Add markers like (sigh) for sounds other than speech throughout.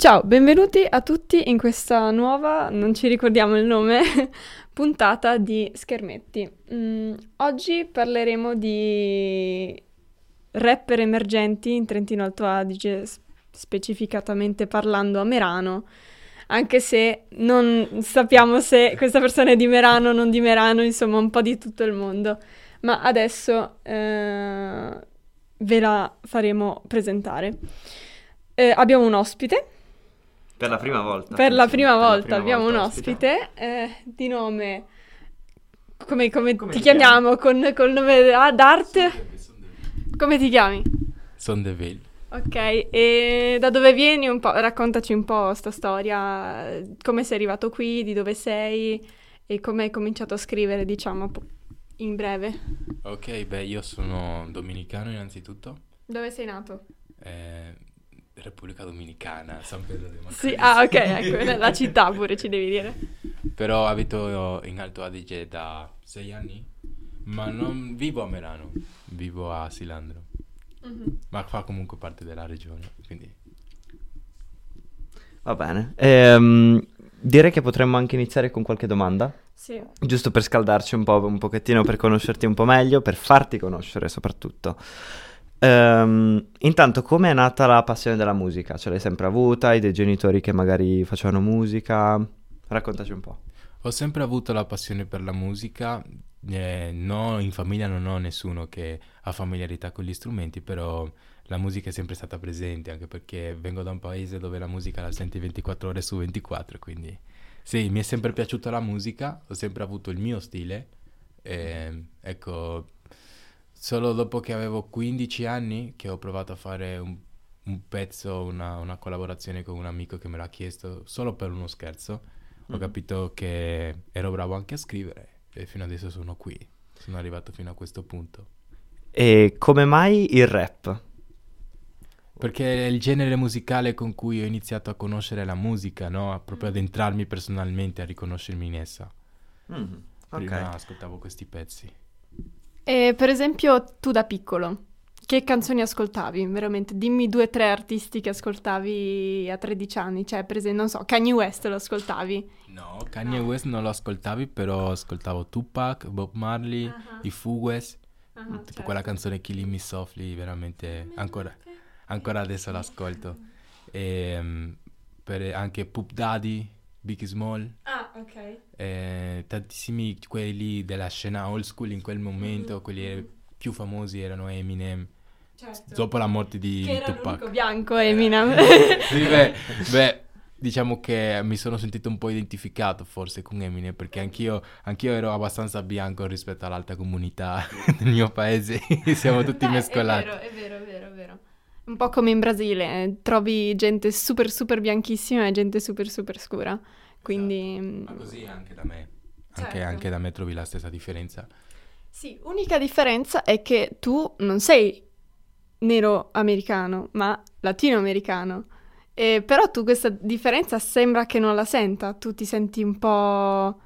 Ciao, benvenuti a tutti in questa nuova, non ci ricordiamo il nome, (laughs) puntata di Schermetti. Mm, oggi parleremo di rapper emergenti in Trentino Alto Adige, specificatamente parlando a Merano, anche se non sappiamo se questa persona è di Merano o non di Merano, insomma un po' di tutto il mondo. Ma adesso eh, ve la faremo presentare. Eh, abbiamo un ospite. Per la prima volta. Per la prima volta la prima abbiamo volta un ospite eh, di nome... Come, come, come ti, ti chiamiamo? Con, il nome d'arte? Come ti chiami? Sondeville. Ok, e da dove vieni un po'? Raccontaci un po' sta storia, come sei arrivato qui, di dove sei e come hai cominciato a scrivere, diciamo, in breve. Ok, beh, io sono dominicano innanzitutto. Dove sei nato? Eh, Repubblica Dominicana, San Pedro de Macorís. Sì, ah ok, ecco, la città pure ci devi dire. Però abito in Alto Adige da sei anni, ma non vivo a Merano, vivo a Silandro. Mm-hmm. Ma fa comunque parte della regione, quindi... Va bene. Ehm, direi che potremmo anche iniziare con qualche domanda. Sì. Giusto per scaldarci un po', un pochettino, per conoscerti un po' meglio, per farti conoscere soprattutto. Um, intanto, come è nata la passione della musica? Ce l'hai sempre avuta? Hai dei genitori che magari facevano musica? Raccontaci un po'. Ho sempre avuto la passione per la musica, eh, no, in famiglia non ho nessuno che ha familiarità con gli strumenti, però la musica è sempre stata presente, anche perché vengo da un paese dove la musica la senti 24 ore su 24, quindi sì, mi è sempre piaciuta la musica, ho sempre avuto il mio stile, e, ecco, solo dopo che avevo 15 anni che ho provato a fare un, un pezzo, una, una, collaborazione con un amico che me l'ha chiesto, solo per uno scherzo, mm-hmm. ho capito che ero bravo anche a scrivere e fino adesso sono qui, sono arrivato fino a questo punto. E come mai il rap? Perché è il genere musicale con cui ho iniziato a conoscere la musica, no? Proprio ad entrarmi personalmente, a riconoscermi in essa. Mm, Prima okay. ascoltavo questi pezzi. E per esempio, tu da piccolo, che canzoni ascoltavi? Veramente, dimmi due o tre artisti che ascoltavi a 13 anni. Cioè, per esempio, non so, Kanye West lo ascoltavi? No, Kanye no. West non lo ascoltavi, però ascoltavo Tupac, Bob Marley, uh-huh. i Fugues. Uh-huh, tipo certo. quella canzone Killing Me Softly, veramente ancora, ancora adesso l'ascolto. E, um, per anche Poop Daddy, Biggie Small. Ah, ok. Eh, tantissimi quelli della scena old school in quel momento, mm-hmm. quelli più famosi erano Eminem. Certo. Dopo la morte di che Tupac. Era bianco Eminem. (laughs) sì, beh, beh, diciamo che mi sono sentito un po' identificato forse con Eminem perché anch'io, anch'io ero abbastanza bianco rispetto all'alta comunità (laughs) del mio paese. (laughs) Siamo tutti beh, mescolati. È vero, è vero, è vero, è vero. Un po' come in Brasile, eh, trovi gente super super bianchissima e gente super super scura. Quindi... Esatto. Mm, Ma così anche da me. Certo. Anche, anche da me trovi la stessa differenza. Sì, unica differenza è che tu non sei nero americano, ma latinoamericano. E però tu questa differenza sembra che non la senta, tu ti senti un po'...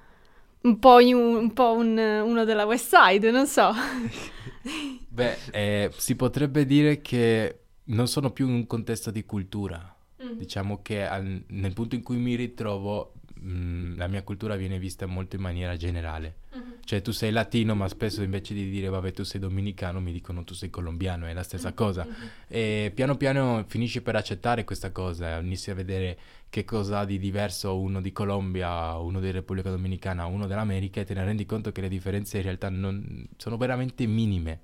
un po', un, un po un, uno della West Side, non so. (laughs) Beh, eh, si potrebbe dire che non sono più in un contesto di cultura. Mm. Diciamo che al, nel punto in cui mi ritrovo mh, la mia cultura viene vista molto in maniera generale. Uh-huh. Cioè tu sei latino, ma spesso invece di dire vabbè tu sei dominicano mi dicono tu sei colombiano, è la stessa uh-huh. cosa. Uh-huh. E piano piano finisci per accettare questa cosa, inizi a vedere che cosa ha di diverso uno di Colombia, uno di Repubblica Dominicana, uno dell'America e te ne rendi conto che le differenze in realtà non, sono veramente minime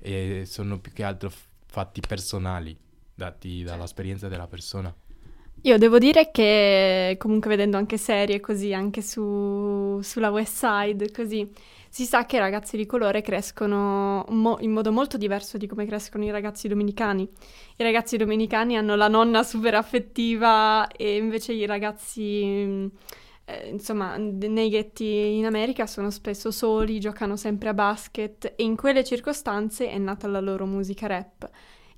e sono più che altro fatti personali dati certo. dall'esperienza della persona. Io devo dire che comunque vedendo anche serie così, anche su, sulla West Side, così, si sa che i ragazzi di colore crescono mo- in modo molto diverso di come crescono i ragazzi dominicani. I ragazzi dominicani hanno la nonna super affettiva e invece i ragazzi, eh, insomma, nei ghetti in America sono spesso soli, giocano sempre a basket e in quelle circostanze è nata la loro musica rap.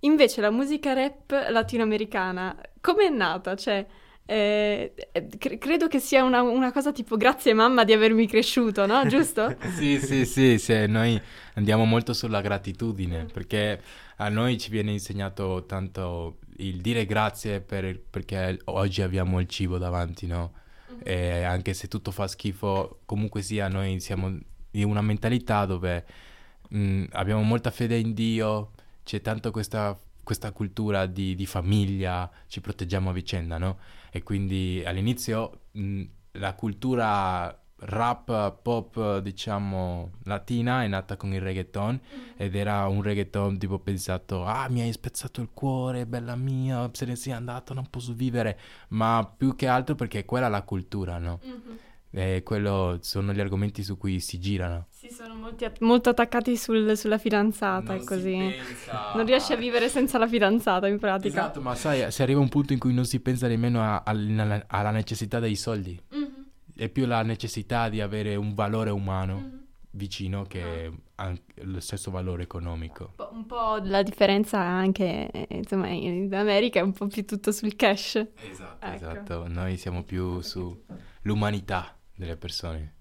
Invece la musica rap latinoamericana, come è nata? Cioè, eh, eh, cre- credo che sia una, una, cosa tipo grazie mamma di avermi cresciuto, no? Giusto? (laughs) sì, sì, sì, sì, noi andiamo molto sulla gratitudine perché a noi ci viene insegnato tanto il dire grazie per, perché oggi abbiamo il cibo davanti, no? E anche se tutto fa schifo, comunque sia, noi siamo in una mentalità dove mh, mm, abbiamo molta fede in Dio, c'è tanto questa, questa cultura di, di, famiglia, ci proteggiamo a vicenda, no? E quindi all'inizio mh, mm, la cultura rap pop diciamo latina è nata con il reggaeton mm. ed era un reggaeton tipo pensato ah mi hai spezzato il cuore bella mia se ne sei andato non posso vivere ma più che altro perché quella è la cultura no? Mm-hmm. E quello sono gli argomenti su cui si girano. Sì, sono molti, molto attaccati sul, sulla fidanzata non e così. (laughs) Non riesci a vivere senza la fidanzata in pratica. Esatto, ma sai, si arriva a un punto in cui non si pensa nemmeno a, a, alla necessità dei soldi. Mm-hmm è più la necessità di avere un valore umano mm-hmm. vicino che ah. lo stesso valore economico. Un po' la differenza anche, insomma, in America è un po' più tutto sul cash. Esatto, ecco. esatto. Noi siamo più sull'umanità delle persone.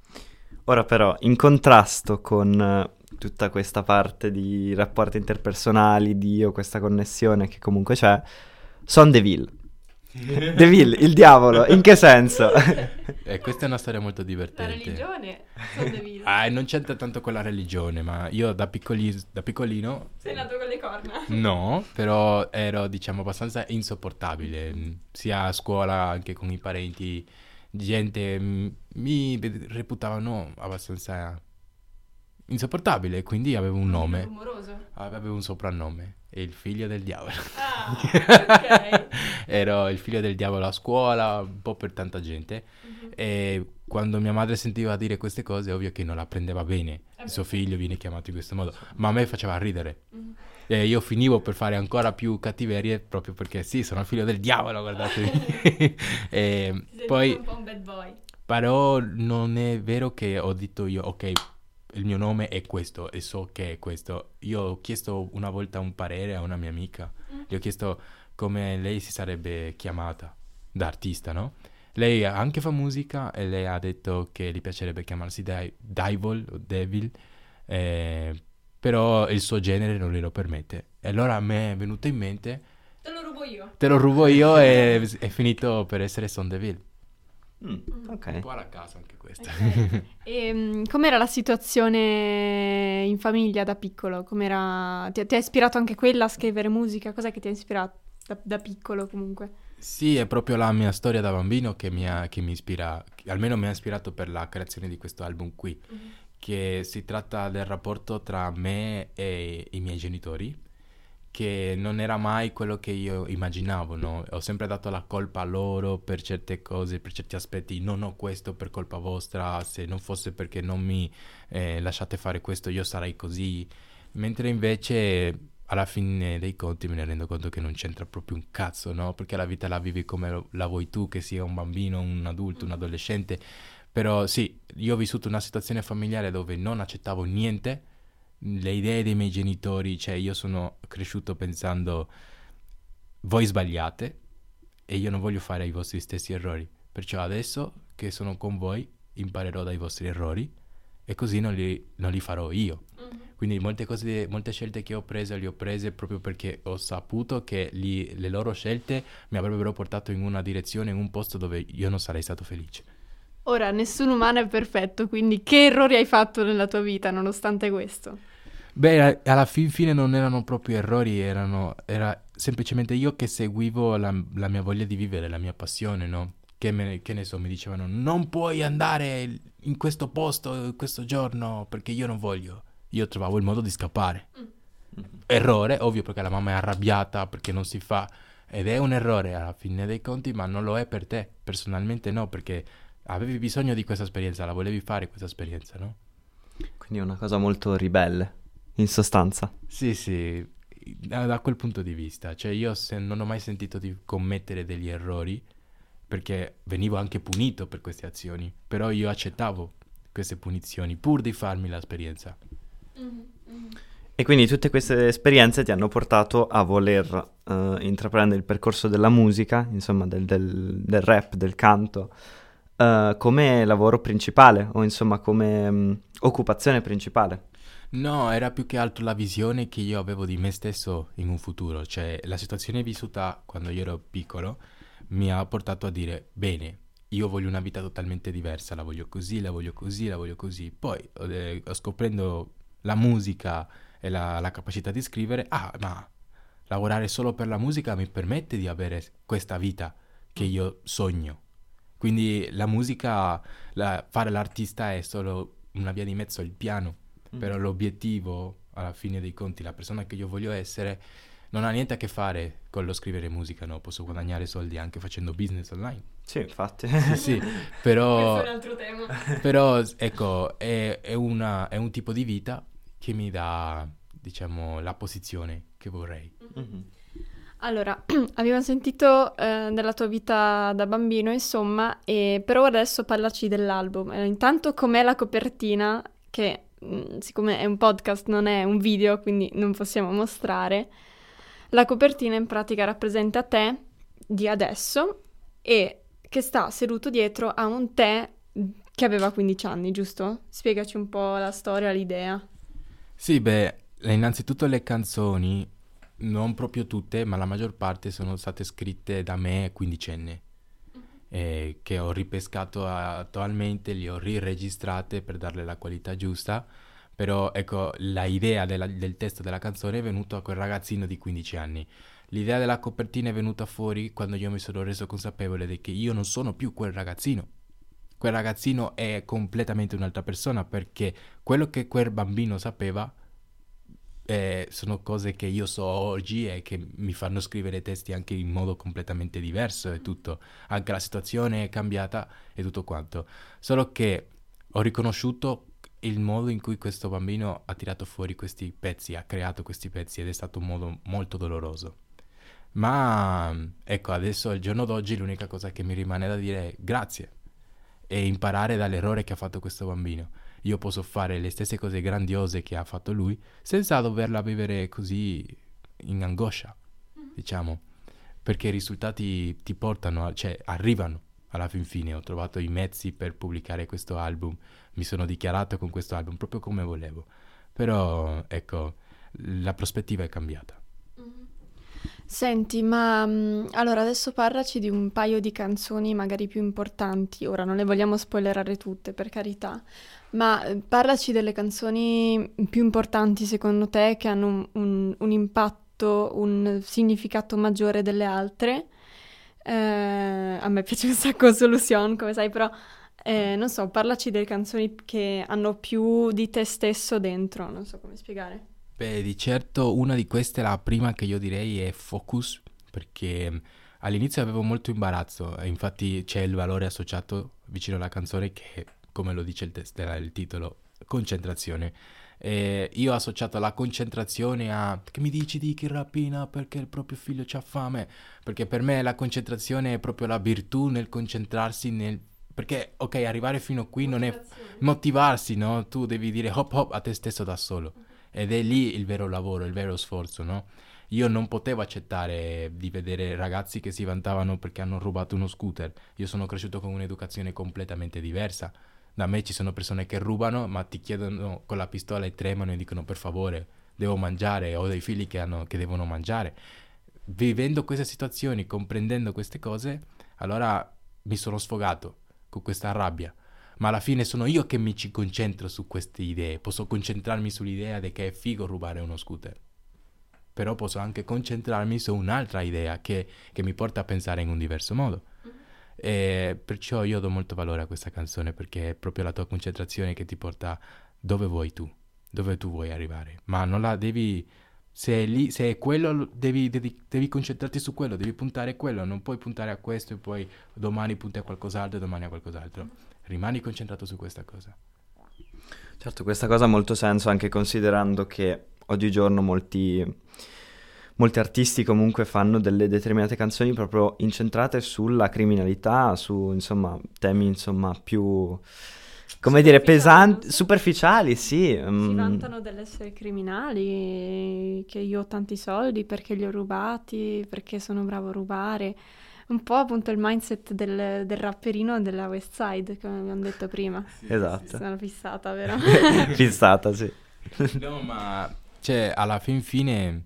Ora però, in contrasto con eh, tutta questa parte di rapporti interpersonali, Dio, questa connessione che comunque c'è, Son Deville (laughs) Deville, il diavolo, in che senso? (laughs) eh, questa è una storia molto divertente. La religione, Deville. Ah, non c'entra tanto con la religione, ma io da, piccoli, da piccolino... Sei nato con le corna? No, però ero, diciamo, abbastanza insopportabile, sia a scuola, anche con i parenti. Gente mi reputavano abbastanza insopportabile, quindi avevo un nome. Rumoroso. Avevo un soprannome il figlio del diavolo. Ah, (laughs) ok. Ero il figlio del diavolo a scuola, un po' per tanta gente. Uh-huh. E quando mia madre sentiva dire queste cose, ovvio che non la prendeva bene. Il suo figlio viene chiamato in questo modo, ma a me faceva ridere. Uh-huh. E io finivo per fare ancora più cattiverie proprio perché sì, sono il figlio del diavolo, guardate. (laughs) e poi... Un po' un bad boy. Però non è vero che ho detto io, ok, il mio nome è questo e so che è questo. Io ho chiesto una volta un parere a una mia amica, mm. gli ho chiesto come lei si sarebbe chiamata da artista, no? Lei anche fa musica e lei ha detto che gli piacerebbe chiamarsi Di- Divol o Devil, eh, però il suo genere non glielo permette. E allora a me è venuto in mente... Te lo rubo io. Te lo rubo io e (laughs) è finito per essere Son Deville. Mm, ok. Un po' alla casa anche questa. Okay. (laughs) e, um, com'era la situazione in famiglia da piccolo? Com'era... Ti, ti ha ispirato anche quella a scrivere musica? Cos'è che ti ha ispirato da, da piccolo comunque? Sì, è proprio la mia storia da bambino che mi, ha, che mi ispira, almeno mi ha ispirato per la creazione di questo album qui, mm-hmm. che si tratta del rapporto tra me e i miei genitori che non era mai quello che io immaginavo, no? Ho sempre dato la colpa a loro per certe cose, per certi aspetti, non ho questo per colpa vostra, se non fosse perché non mi eh, lasciate fare questo io sarei così, mentre invece alla fine dei conti me ne rendo conto che non c'entra proprio un cazzo, no? Perché la vita la vivi come la vuoi tu, che sia un bambino, un adulto, un adolescente, però sì, io ho vissuto una situazione familiare dove non accettavo niente, le idee dei miei genitori, cioè io sono cresciuto pensando voi sbagliate e io non voglio fare i vostri stessi errori. Perciò adesso che sono con voi imparerò dai vostri errori e così non li, non li farò io. Mm-hmm. Quindi molte, cose, molte scelte che ho preso le ho prese proprio perché ho saputo che li, le loro scelte mi avrebbero portato in una direzione, in un posto dove io non sarei stato felice. Ora, nessun umano è perfetto, quindi che errori hai fatto nella tua vita nonostante questo? Beh, alla fin fine non erano proprio errori, erano, era semplicemente io che seguivo la, la mia voglia di vivere, la mia passione, no? Che, me, che ne so, mi dicevano non puoi andare in questo posto questo giorno perché io non voglio. Io trovavo il modo di scappare. Mm. Errore, ovvio perché la mamma è arrabbiata perché non si fa. Ed è un errore alla fine dei conti, ma non lo è per te. Personalmente no, perché avevi bisogno di questa esperienza, la volevi fare questa esperienza, no? Quindi è una cosa molto ribelle in sostanza. Sì, sì, da, da, quel punto di vista. Cioè io se non ho mai sentito di commettere degli errori perché venivo anche punito per queste azioni, però io accettavo queste punizioni pur di farmi l'esperienza. Mm-hmm. E quindi tutte queste esperienze ti hanno portato a voler uh, intraprendere il percorso della musica, insomma del, del, del rap, del canto, uh, come lavoro principale o insomma come um, occupazione principale. No, era più che altro la visione che io avevo di me stesso in un futuro, cioè la situazione vissuta quando io ero piccolo mi ha portato a dire, bene, io voglio una vita totalmente diversa, la voglio così, la voglio così, la voglio così. Poi eh, scoprendo la musica e la, la, capacità di scrivere, ah, ma lavorare solo per la musica mi permette di avere questa vita che io sogno. Quindi la musica, la, fare l'artista è solo una via di mezzo, il piano, mm. però l'obiettivo, alla fine dei conti, la persona che io voglio essere, non ha niente a che fare con lo scrivere musica, no? Posso guadagnare soldi anche facendo business online. Sì, infatti. sì, sì, (laughs) però... Questo è un altro tema. (laughs) però, ecco, è, è, una, è, un tipo di vita che mi dà, diciamo, la posizione che vorrei. Mm-hmm. Allora, (clears throat) abbiamo sentito eh, della tua vita da bambino, insomma, e però adesso parlaci dell'album. Eh, intanto com'è la copertina, che siccome è un podcast non è un video, quindi non possiamo mostrare. La copertina in pratica rappresenta te di adesso e che sta seduto dietro a un te che aveva 15 anni, giusto? Spiegaci un po' la storia, l'idea. Sì, beh, innanzitutto le canzoni, non proprio tutte, ma la maggior parte sono state scritte da me quindicenne. Eh, che ho ripescato attualmente, le ho riregistrate per darle la qualità giusta però ecco, l'idea del testo della canzone è venuta a quel ragazzino di 15 anni. L'idea della copertina è venuta fuori quando io mi sono reso consapevole che io non sono più quel ragazzino. Quel ragazzino è completamente un'altra persona perché quello che quel bambino sapeva eh, sono cose che io so oggi e che mi fanno scrivere testi anche in modo completamente diverso e tutto. Anche la situazione è cambiata e tutto quanto. Solo che ho riconosciuto il modo in cui questo bambino ha tirato fuori questi pezzi, ha creato questi pezzi ed è stato un modo molto doloroso. Ma ecco, adesso al giorno d'oggi l'unica cosa che mi rimane da dire è grazie e imparare dall'errore che ha fatto questo bambino. Io posso fare le stesse cose grandiose che ha fatto lui senza doverla vivere così in angoscia, diciamo, perché i risultati ti portano, cioè arrivano alla fin fine. Ho trovato i mezzi per pubblicare questo album mi sono dichiarato con questo album proprio come volevo. Però ecco, la prospettiva è cambiata. Senti, ma um, allora adesso parlaci di un paio di canzoni magari più importanti. Ora non le vogliamo spoilerare tutte, per carità, ma eh, parlaci delle canzoni più importanti secondo te che hanno un, un, un impatto, un significato maggiore delle altre. Eh, a me piace un sacco Solution, come sai, però eh, non so, parlaci delle canzoni che hanno più di te stesso dentro, non so come spiegare. Beh, di certo una di queste, la prima che io direi è Focus, perché mm, all'inizio avevo molto imbarazzo, infatti c'è il valore associato vicino alla canzone che, come lo dice il, test, il titolo, concentrazione. E io ho associato la concentrazione a che mi dici di chi rapina perché il proprio figlio c'ha fame perché per me la concentrazione è proprio la virtù nel concentrarsi nel perché, ok, arrivare fino qui non è motivarsi, no? Tu devi dire hop hop a te stesso da solo. Ed è lì il vero lavoro, il vero sforzo, no? Io non potevo accettare di vedere ragazzi che si vantavano perché hanno rubato uno scooter. Io sono cresciuto con un'educazione completamente diversa. Da me ci sono persone che rubano, ma ti chiedono con la pistola e tremano e dicono per favore, devo mangiare, ho dei figli che, hanno, che devono mangiare. Vivendo queste situazioni, comprendendo queste cose, allora mi sono sfogato con questa rabbia. Ma alla fine sono io che mi ci concentro su queste idee. Posso concentrarmi sull'idea di che è figo rubare uno scooter. Però posso anche concentrarmi su un'altra idea che, che mi porta a pensare in un diverso modo. Mm-hmm. E perciò io do molto valore a questa canzone perché è proprio la tua concentrazione che ti porta dove vuoi tu, dove tu vuoi arrivare. Ma non la devi se è, lì, se è quello, devi, devi, devi, concentrarti su quello, devi puntare a quello, non puoi puntare a questo e poi domani punti a qualcos'altro e domani a qualcos'altro. Rimani concentrato su questa cosa. Certo, questa cosa ha molto senso anche considerando che oggigiorno molti, molti artisti comunque fanno delle determinate canzoni proprio incentrate sulla criminalità, su insomma temi insomma più come dire, pesanti, superficiali, sì. Si mm. vantano dell'essere criminali, che io ho tanti soldi perché li ho rubati, perché sono bravo a rubare. Un po' appunto il mindset del, del rapperino della West Side, come abbiamo detto prima. Sì, esatto. Sono fissata, vero? (laughs) fissata, sì. no, ma cioè, alla fin fine,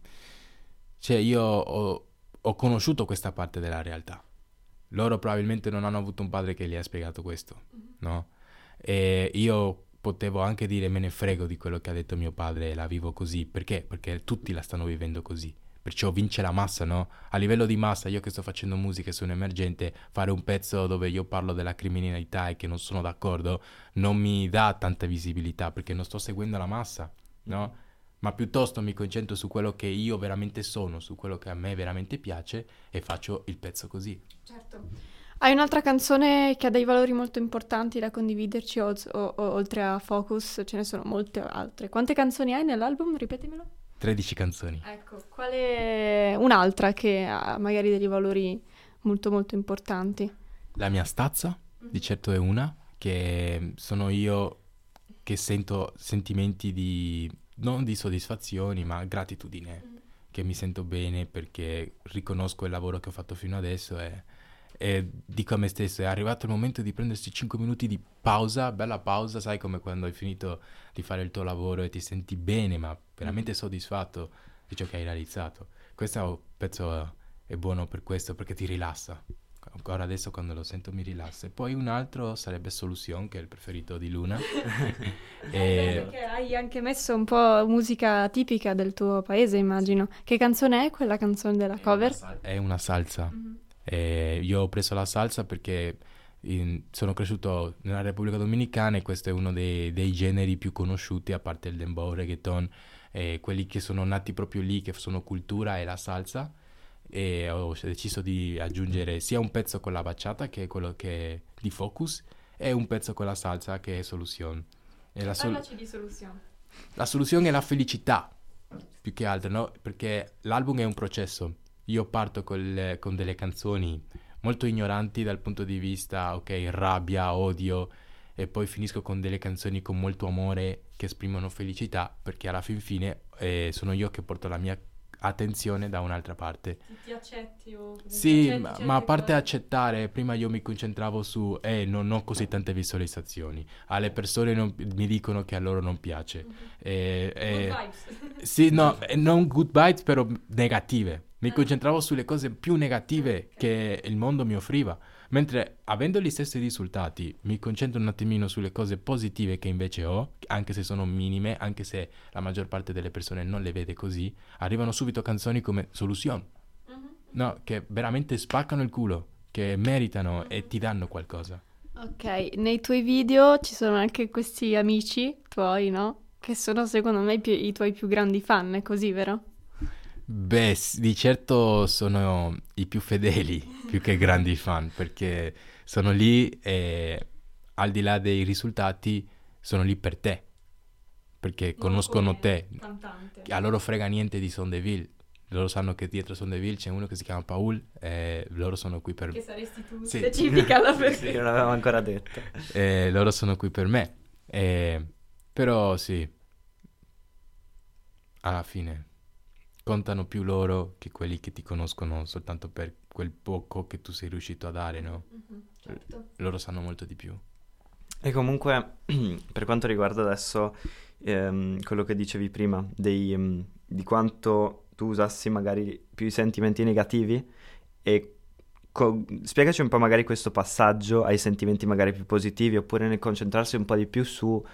cioè, io ho, ho conosciuto questa parte della realtà. Loro probabilmente non hanno avuto un padre che gli ha spiegato questo, no? E io potevo anche dire me ne frego di quello che ha detto mio padre e la vivo così. Perché? Perché tutti la stanno vivendo così. Perciò vince la massa, no? A livello di massa, io che sto facendo musica e sono emergente, fare un pezzo dove io parlo della criminalità e che non sono d'accordo non mi dà tanta visibilità perché non sto seguendo la massa, no? Ma piuttosto mi concentro su quello che io veramente sono, su quello che a me veramente piace e faccio il pezzo così. Certo. Hai un'altra canzone che ha dei valori molto importanti da condividerci o, o, o, oltre a Focus? Ce ne sono molte altre. Quante canzoni hai nell'album? Ripetimelo. 13 canzoni. Ecco, quale un'altra che ha magari dei valori molto molto importanti? La mia stazza, di certo è una, che sono io che sento sentimenti di, non di soddisfazioni, ma gratitudine, mm. che mi sento bene perché riconosco il lavoro che ho fatto fino adesso e e dico a me stesso, è arrivato il momento di prendersi 5 minuti di pausa, bella pausa, sai come quando hai finito di fare il tuo lavoro e ti senti bene, ma veramente mm. soddisfatto di ciò che hai realizzato. Questo pezzo è buono per questo, perché ti rilassa. Ancora adesso quando lo sento mi rilassa. E poi un altro sarebbe Solution, che è il preferito di Luna. (laughs) e... Perché hai anche messo un po' musica tipica del tuo paese, immagino. Che canzone è quella canzone della cover? È una, sal- è una salsa. Mm-hmm e io ho preso la salsa perché in, sono cresciuto nella Repubblica Dominicana e questo è uno dei, dei generi più conosciuti, a parte il dembow, reggaeton, eh, quelli che sono nati proprio lì, che sono cultura e la salsa. E ho deciso di aggiungere sia un pezzo con la bachata, che è quello che è di Focus, e un pezzo con la salsa, che è Solution. E la sol- di Solution. La soluzione è la felicità, più che altro, no? Perché l'album è un processo io parto col, con delle canzoni molto ignoranti dal punto di vista, ok, rabbia, odio, e poi finisco con delle canzoni con molto amore che esprimono felicità, perché alla fin fine eh, sono io che porto la mia attenzione da un'altra parte. Ti, ti accetti o... Sì, accetti, ma, ma, a parte cosa... accettare, prima io mi concentravo su, eh, non ho così tante visualizzazioni, alle persone non, mi dicono che a loro non piace. Mm-hmm. Eh, eh, good vibes. (laughs) sì, no, eh, non good vibes, però negative. Mi concentravo sulle cose più negative che il mondo mi offriva, mentre avendo gli stessi risultati mi concentro un attimino sulle cose positive che invece ho, anche se sono minime, anche se la maggior parte delle persone non le vede così, arrivano subito canzoni come Solution, mm-hmm. no, che veramente spaccano il culo, che meritano e ti danno qualcosa. Ok, nei tuoi video ci sono anche questi amici tuoi, no? Che sono secondo me i, più, i tuoi più grandi fan, è così, vero? Beh, di certo sono i più fedeli, (laughs) più che grandi fan, perché sono lì e al di là dei risultati sono lì per te, perché non conoscono te. Cantante. A loro frega niente di Sondeville. Loro sanno che dietro Sondeville c'è uno che si chiama Paul e loro sono qui per me. Che saresti tu sì. specifica alla (laughs) perché. sì, non l'avevamo ancora detto. E loro sono qui per me. E... Però sì, alla fine contano più loro che quelli che ti conoscono soltanto per quel poco che tu sei riuscito a dare, no? Mm-hmm, certo. Loro sanno molto di più. E comunque, (clears throat) per quanto riguarda adesso ehm, quello che dicevi prima, dei, um, di quanto tu usassi magari più i sentimenti negativi, e co- spiegaci un po' magari questo passaggio ai sentimenti magari più positivi, oppure nel concentrarsi un po' di più su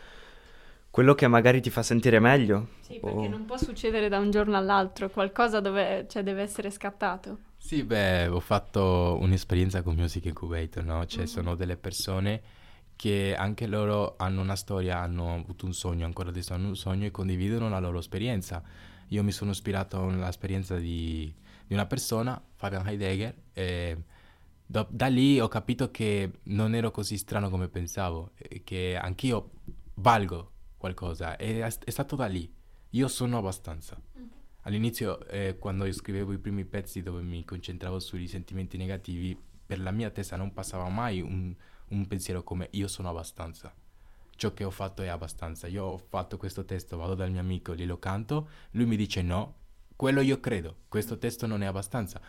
quello che magari ti fa sentire meglio. Sì, perché o... non può succedere da un giorno all'altro, qualcosa dove, cioè, deve essere scattato. Sì, beh, ho fatto un'esperienza con Music Incubator, no? Cioè, mm-hmm. sono delle persone che anche loro hanno una storia, hanno avuto un sogno, ancora adesso hanno un sogno e condividono la loro esperienza. Io mi sono ispirato all'esperienza di, di una persona, Fabian Heidegger, e da, da lì ho capito che non ero così strano come pensavo, che anch'io valgo qualcosa. E è, è stato da lì. Io sono abbastanza. Mm. All'inizio, eh, quando io scrivevo i primi pezzi dove mi concentravo sui sentimenti negativi, per la mia testa non passava mai un, un pensiero come io sono abbastanza. Ciò che ho fatto è abbastanza. Io ho fatto questo testo, vado dal mio amico, glielo canto, lui mi dice no, quello io credo, questo testo non è abbastanza.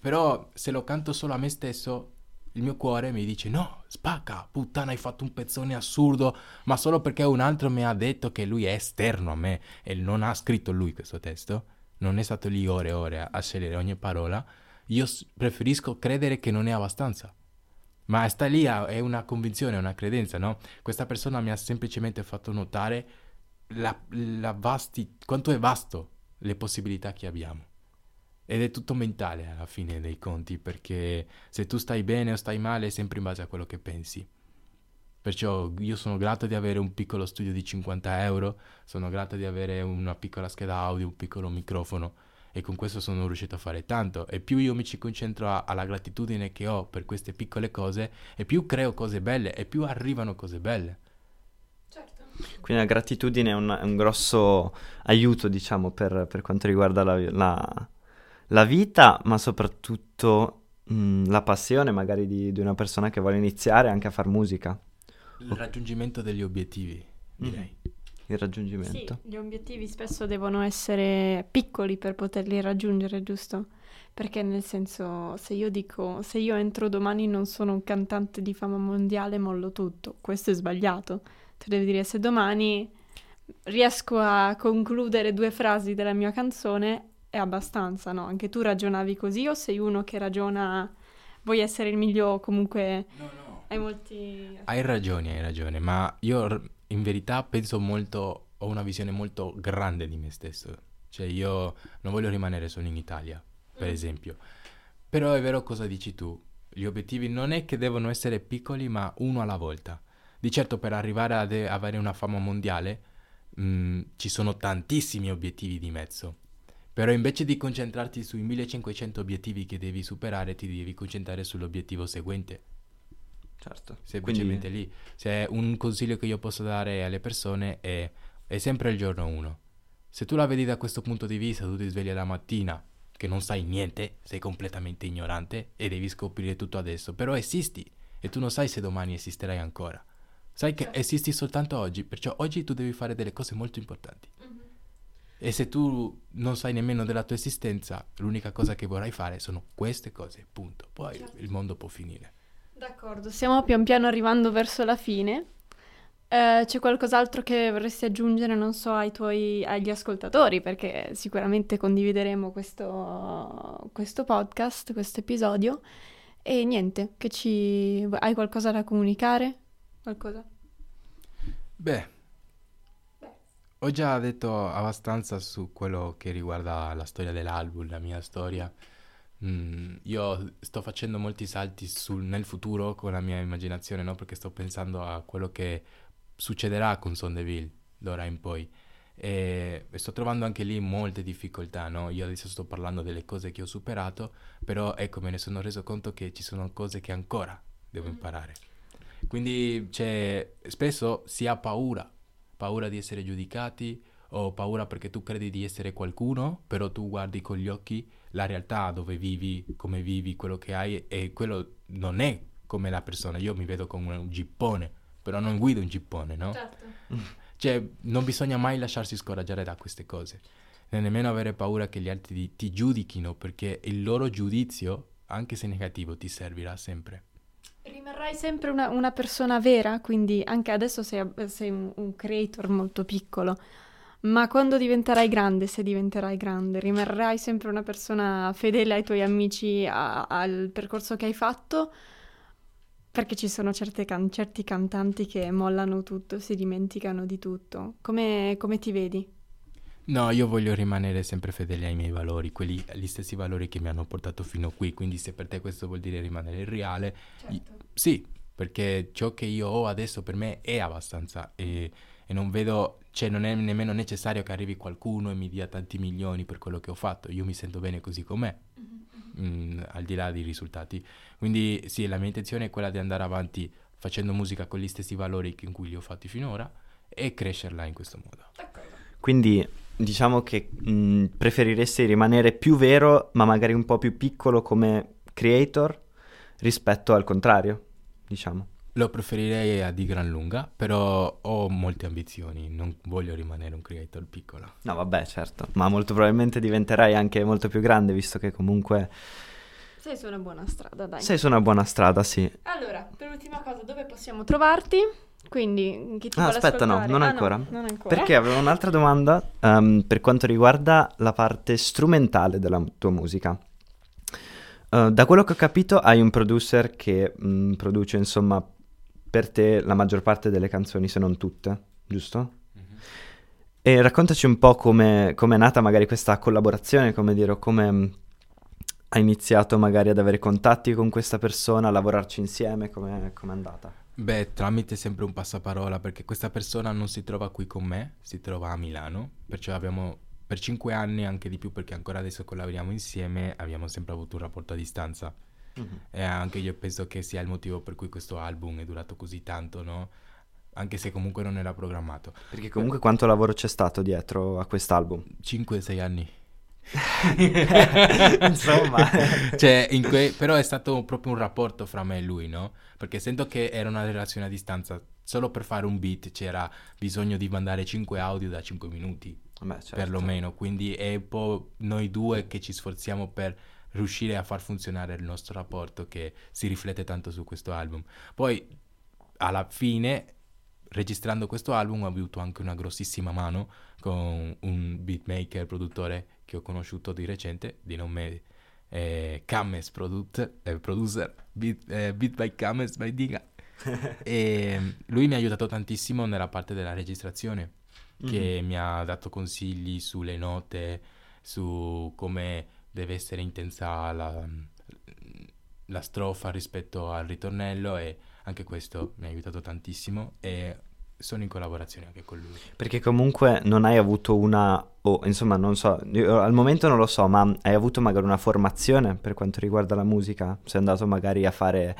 Però se lo canto solo a me stesso, il mio cuore mi dice no, spacca, puttana, hai fatto un pezzone assurdo, ma solo perché un altro mi ha detto che lui è esterno a me e non ha scritto lui questo testo, non è stato lì ore e ore a, scegliere ogni parola, io preferisco credere che non è abbastanza. Ma sta lì, è una convinzione, è una credenza, no? Questa persona mi ha semplicemente fatto notare la, la vasti, quanto è vasto le possibilità che abbiamo. Ed è tutto mentale alla fine dei conti, perché se tu stai bene o stai male è sempre in base a quello che pensi. Perciò io sono grato di avere un piccolo studio di 50 euro, sono grato di avere una piccola scheda audio, un piccolo microfono e con questo sono riuscito a fare tanto. E più io mi ci concentro a, alla gratitudine che ho per queste piccole cose, e più creo cose belle, e più arrivano cose belle. Certo. Quindi la gratitudine è un, è un grosso aiuto, diciamo, per, per quanto riguarda la, la la vita, ma soprattutto mh, mm, la passione magari di, di, una persona che vuole iniziare anche a fare musica. Il raggiungimento degli obiettivi, direi. Mm. Il raggiungimento. Sì, gli obiettivi spesso devono essere piccoli per poterli raggiungere, giusto? Perché nel senso, se io dico, se io entro domani non sono un cantante di fama mondiale, mollo tutto. Questo è sbagliato. Tu devi dire, se domani riesco a concludere due frasi della mia canzone, è abbastanza, no? Anche tu ragionavi così o sei uno che ragiona, vuoi essere il migliore comunque... No, no. Hai molti... Hai ragione, hai ragione, ma io in verità penso molto, ho una visione molto grande di me stesso. Cioè io non voglio rimanere solo in Italia, per mm. esempio. Però è vero cosa dici tu, gli obiettivi non è che devono essere piccoli, ma uno alla volta. Di certo per arrivare ad avere una fama mondiale mh, mm, ci sono tantissimi obiettivi di mezzo però invece di concentrarti sui 1500 obiettivi che devi superare, ti devi concentrare sull'obiettivo seguente. Certo. Semplicemente Quindi... lì. Se un consiglio che io posso dare alle persone è, è sempre il giorno 1. Se tu la vedi da questo punto di vista, tu ti svegli la mattina che non sai niente, sei completamente ignorante e devi scoprire tutto adesso, però esisti e tu non sai se domani esisterai ancora. Sai che certo. esisti soltanto oggi, perciò oggi tu devi fare delle cose molto importanti. E se tu non sai nemmeno della tua esistenza, l'unica cosa che vorrai fare sono queste cose, punto. Poi certo. il mondo può finire. D'accordo, stiamo pian piano arrivando verso la fine. Eh, c'è qualcos'altro che vorresti aggiungere, non so, ai tuoi, agli ascoltatori, perché sicuramente condivideremo questo, questo podcast, questo episodio. E niente, che ci... hai qualcosa da comunicare? Qualcosa? Beh, ho già detto abbastanza su quello che riguarda la storia dell'album, la mia storia. Mm, io sto facendo molti salti sul, nel futuro con la mia immaginazione, no? Perché sto pensando a quello che succederà con Sondeville d'ora in poi. E, e sto trovando anche lì molte difficoltà, no? Io adesso sto parlando delle cose che ho superato, però ecco, me ne sono reso conto che ci sono cose che ancora devo mm-hmm. imparare. Quindi cioè, spesso si ha paura paura di essere giudicati o paura perché tu credi di essere qualcuno, però tu guardi con gli occhi la realtà dove vivi, come vivi, quello che hai e quello non è come la persona. Io mi vedo come un gippone, però non guido un gippone, no? Certo. (laughs) Cioè, non bisogna mai lasciarsi scoraggiare da queste cose, né nemmeno avere paura che gli altri ti giudichino, perché il loro giudizio, anche se negativo, ti servirà sempre. Rimarrai sempre una, una, persona vera, quindi anche adesso sei, sei un, un, creator molto piccolo, ma quando diventerai grande, se diventerai grande, rimarrai sempre una persona fedele ai tuoi amici, a, al percorso che hai fatto, perché ci sono can- certi cantanti che mollano tutto, si dimenticano di tutto. Come, come ti vedi? No, io voglio rimanere sempre fedele ai miei valori, quelli, gli stessi valori che mi hanno portato fino a qui, quindi se per te questo vuol dire rimanere reale, certo. sì, perché ciò che io ho adesso per me è abbastanza e, e, non vedo, cioè non è nemmeno necessario che arrivi qualcuno e mi dia tanti milioni per quello che ho fatto, io mi sento bene così com'è, mm-hmm. mh, al di là dei risultati. Quindi sì, la mia intenzione è quella di andare avanti facendo musica con gli stessi valori in cui li ho fatti finora e crescerla in questo modo. Quindi diciamo che mh, preferiresti rimanere più vero, ma magari un po' più piccolo come creator rispetto al contrario, diciamo. Lo preferirei a di gran lunga, però ho molte ambizioni, non voglio rimanere un creator piccolo. No, vabbè, certo, ma molto probabilmente diventerai anche molto più grande, visto che comunque Sei su una buona strada, dai. Sei su una buona strada, sì. Allora, per ultima cosa, dove possiamo trovarti? Quindi, chi ti Ah, aspetta, no, non Ah, ancora. non ancora. Perché avevo un'altra domanda ehm, per quanto riguarda la parte strumentale della tua musica. Eh, da quello che ho capito, hai un producer che mh, produce, insomma, per te la maggior parte delle canzoni, se non tutte, giusto? E raccontaci un po' come come è nata magari questa collaborazione, come dire, come mh, hai iniziato magari ad avere contatti con questa persona, a lavorarci insieme, come è andata? Beh, tramite sempre un passaparola, perché questa persona non si trova qui con me, si trova a Milano, perciò abbiamo per cinque anni, anche di più perché ancora adesso collaboriamo insieme, abbiamo sempre avuto un rapporto a distanza. E anche io penso che sia il motivo per cui questo album è durato così tanto, no? Anche se comunque non era programmato. Perché comunque quanto lavoro c'è stato dietro a quest'album? 5-6 anni. (laughs) (laughs) Insomma. Cioè, in que- però è stato proprio un rapporto fra me e lui, no? Perché sento che era una relazione a distanza. Solo per fare un beat c'era bisogno di mandare 5 audio da 5 minuti, Beh, certo. perlomeno. Quindi è un po' noi due che ci sforziamo per riuscire a far funzionare il nostro rapporto che si riflette tanto su questo album. Poi, alla fine, registrando questo album, ho avuto anche una grossissima mano con un beatmaker, produttore che ho conosciuto di recente, di nome eh, Kames Product- eh, Producer, beat, eh, beat by Kames by Diga. e lui mi ha aiutato tantissimo nella parte della registrazione, che mi ha dato consigli sulle note, su come deve essere intensa la, la strofa rispetto al ritornello e anche questo mi ha aiutato tantissimo e sono in collaborazione anche con lui. Perché comunque non hai avuto una, o insomma non so, al momento non lo so, ma hai avuto magari una formazione per quanto riguarda la musica? Sei andato magari a fare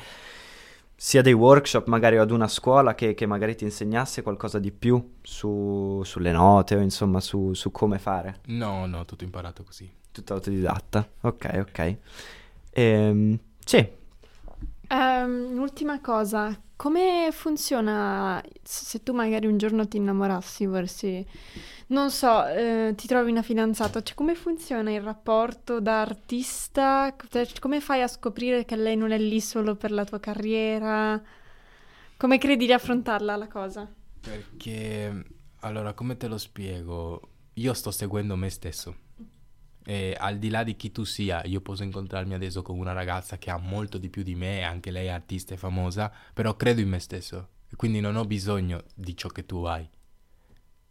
sia dei workshop magari o ad una scuola che, che magari ti insegnasse qualcosa di più su- sulle note o insomma su, su come fare? No, no, tutto imparato così. Tutto autodidatta. Ok, ok. Ehm, sì, Ehm, ultima cosa, come funziona se tu magari un giorno ti innamorassi, vorresti, non so, eh, ti trovi una fidanzata, cioè come funziona il rapporto da artista? Cioè, come fai a scoprire che lei non è lì solo per la tua carriera? Come credi di affrontarla la cosa? Perché, allora, come te lo spiego? Io sto seguendo me stesso. E al di là di chi tu sia, io posso incontrarmi adesso con una ragazza che ha molto di più di me, anche lei è artista e famosa, però credo in me stesso. E quindi non ho bisogno di ciò che tu hai.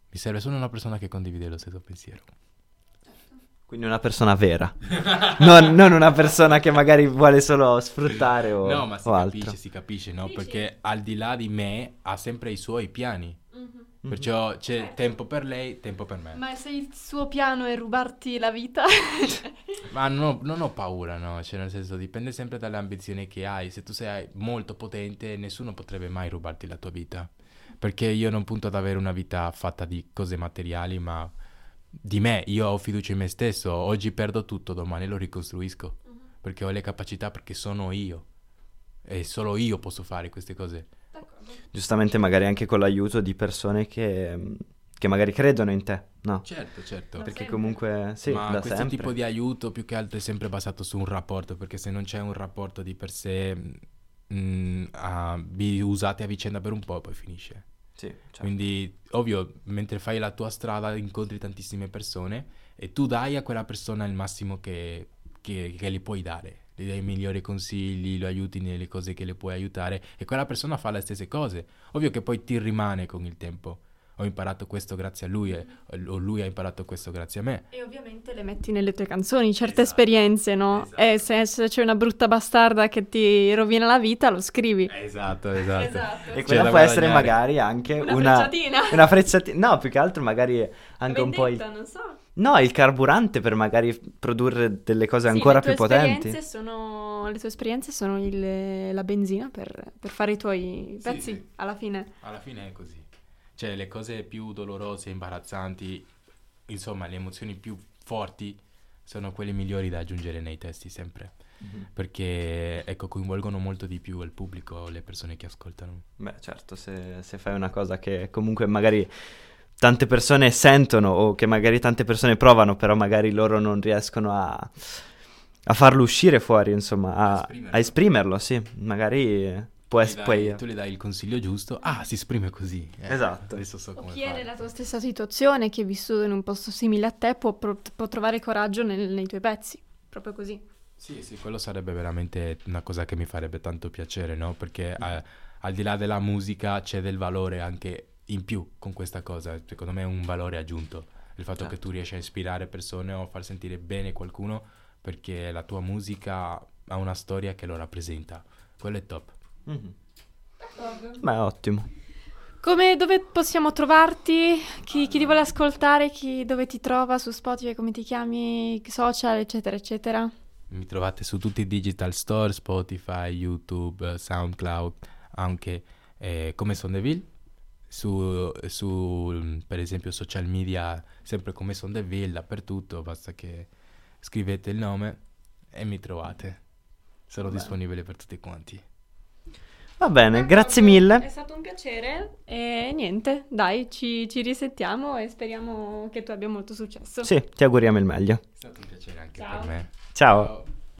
Mi serve solo una persona che condivide lo stesso pensiero. quindi una persona vera, non, non una persona che magari vuole solo sfruttare o, No, ma si o altro. capisce, si capisce, no? Perché al di là di me ha sempre i suoi piani. Perciò c'è tempo per lei, tempo per me. Ma se il suo piano è rubarti la vita? (laughs) Ma no- non ho paura, no? Cioè, nel senso, dipende sempre dalle ambizioni che hai. Se tu sei molto potente, nessuno potrebbe mai rubarti la tua vita. Perché io non punto ad avere una vita fatta di cose materiali, ma di me. Io ho fiducia in me stesso. Oggi perdo tutto, domani lo ricostruisco. Perché ho le capacità, perché sono io. E solo io posso fare queste cose. Giustamente magari anche con l'aiuto di persone che, che magari credono in te, no? Certo, certo. Perché sempre. comunque sì, Ma da questo sempre. tipo di aiuto più che altro è sempre basato su un rapporto, perché se non c'è un rapporto di per sé, mm, ah, vi usate a vicenda per un po' e poi finisce. Sì, certo. Quindi, ovvio, mentre fai la tua strada incontri tantissime persone e tu dai a quella persona il massimo che, che, che gli puoi dare. Gli dai i migliori consigli, lo aiuti nelle cose che le puoi aiutare e quella persona fa le stesse cose. Ovvio che poi ti rimane con il tempo. Ho imparato questo grazie a lui e, o lui ha imparato questo grazie a me. E ovviamente le metti nelle tue canzoni, certe Esatto. esperienze, no? Esatto. E se, se c'è una brutta bastarda che ti rovina la vita, lo scrivi. Esatto, esatto. Esatto. E quella può essere magari anche Una una, frecciatina. una frecciatina. No, più che altro magari anche un po' il... Vendetta, non so. No, il carburante per magari produrre delle cose Sì, ancora le tue più potenti. esperienze Sono, le tue esperienze sono il- la benzina per, per fare i tuoi Sì, pezzi sì. alla fine. Alla fine è così. Cioè, le cose più dolorose, imbarazzanti, insomma, le emozioni più forti sono quelle migliori da aggiungere nei testi sempre. Perché, ecco, coinvolgono molto di più il pubblico, le persone che ascoltano. Beh, certo, se, se fai una cosa che comunque magari tante persone sentono o che magari tante persone provano, però magari loro non riescono a, a farlo uscire fuori, insomma, a, A esprimerlo. a esprimerlo, sì. Magari può gli poi... dai- tu gli dai il consiglio giusto. Ah, si esprime così. Eh, Esatto. Adesso so O come chi è fare. nella tua stessa situazione, chi è vissuto in un posto simile a te, può, pro- può trovare coraggio nel- nei tuoi pezzi. Proprio così. Sì, sì, quello sarebbe veramente una cosa che mi farebbe tanto piacere, no? Perché eh, al di là della musica c'è del valore anche in più con questa cosa. Secondo me è un valore aggiunto. Il fatto Certo. che tu riesci a ispirare persone o far sentire bene qualcuno perché la tua musica ha una storia che lo rappresenta. Quello è top. Mhm. Beh, ottimo. Come, dove possiamo trovarti? Chi, chi ti vuole ascoltare? Chi, dove ti trova? Su Spotify, come ti chiami? Social, eccetera, eccetera. Mi trovate su tutti i digital store, Spotify, YouTube, SoundCloud, anche eh, come Sondeville. Su, su, per esempio, social media, sempre come Sondeville, dappertutto. Basta che scrivete il nome e mi trovate. Sono Bene. disponibile per tutti quanti. Va bene, grazie È mille. stato un piacere e niente, dai, ci, ci risentiamo e speriamo che tu abbia molto successo. Sì, ti auguriamo il meglio. È stato un piacere anche Ciao. per me. Ciao.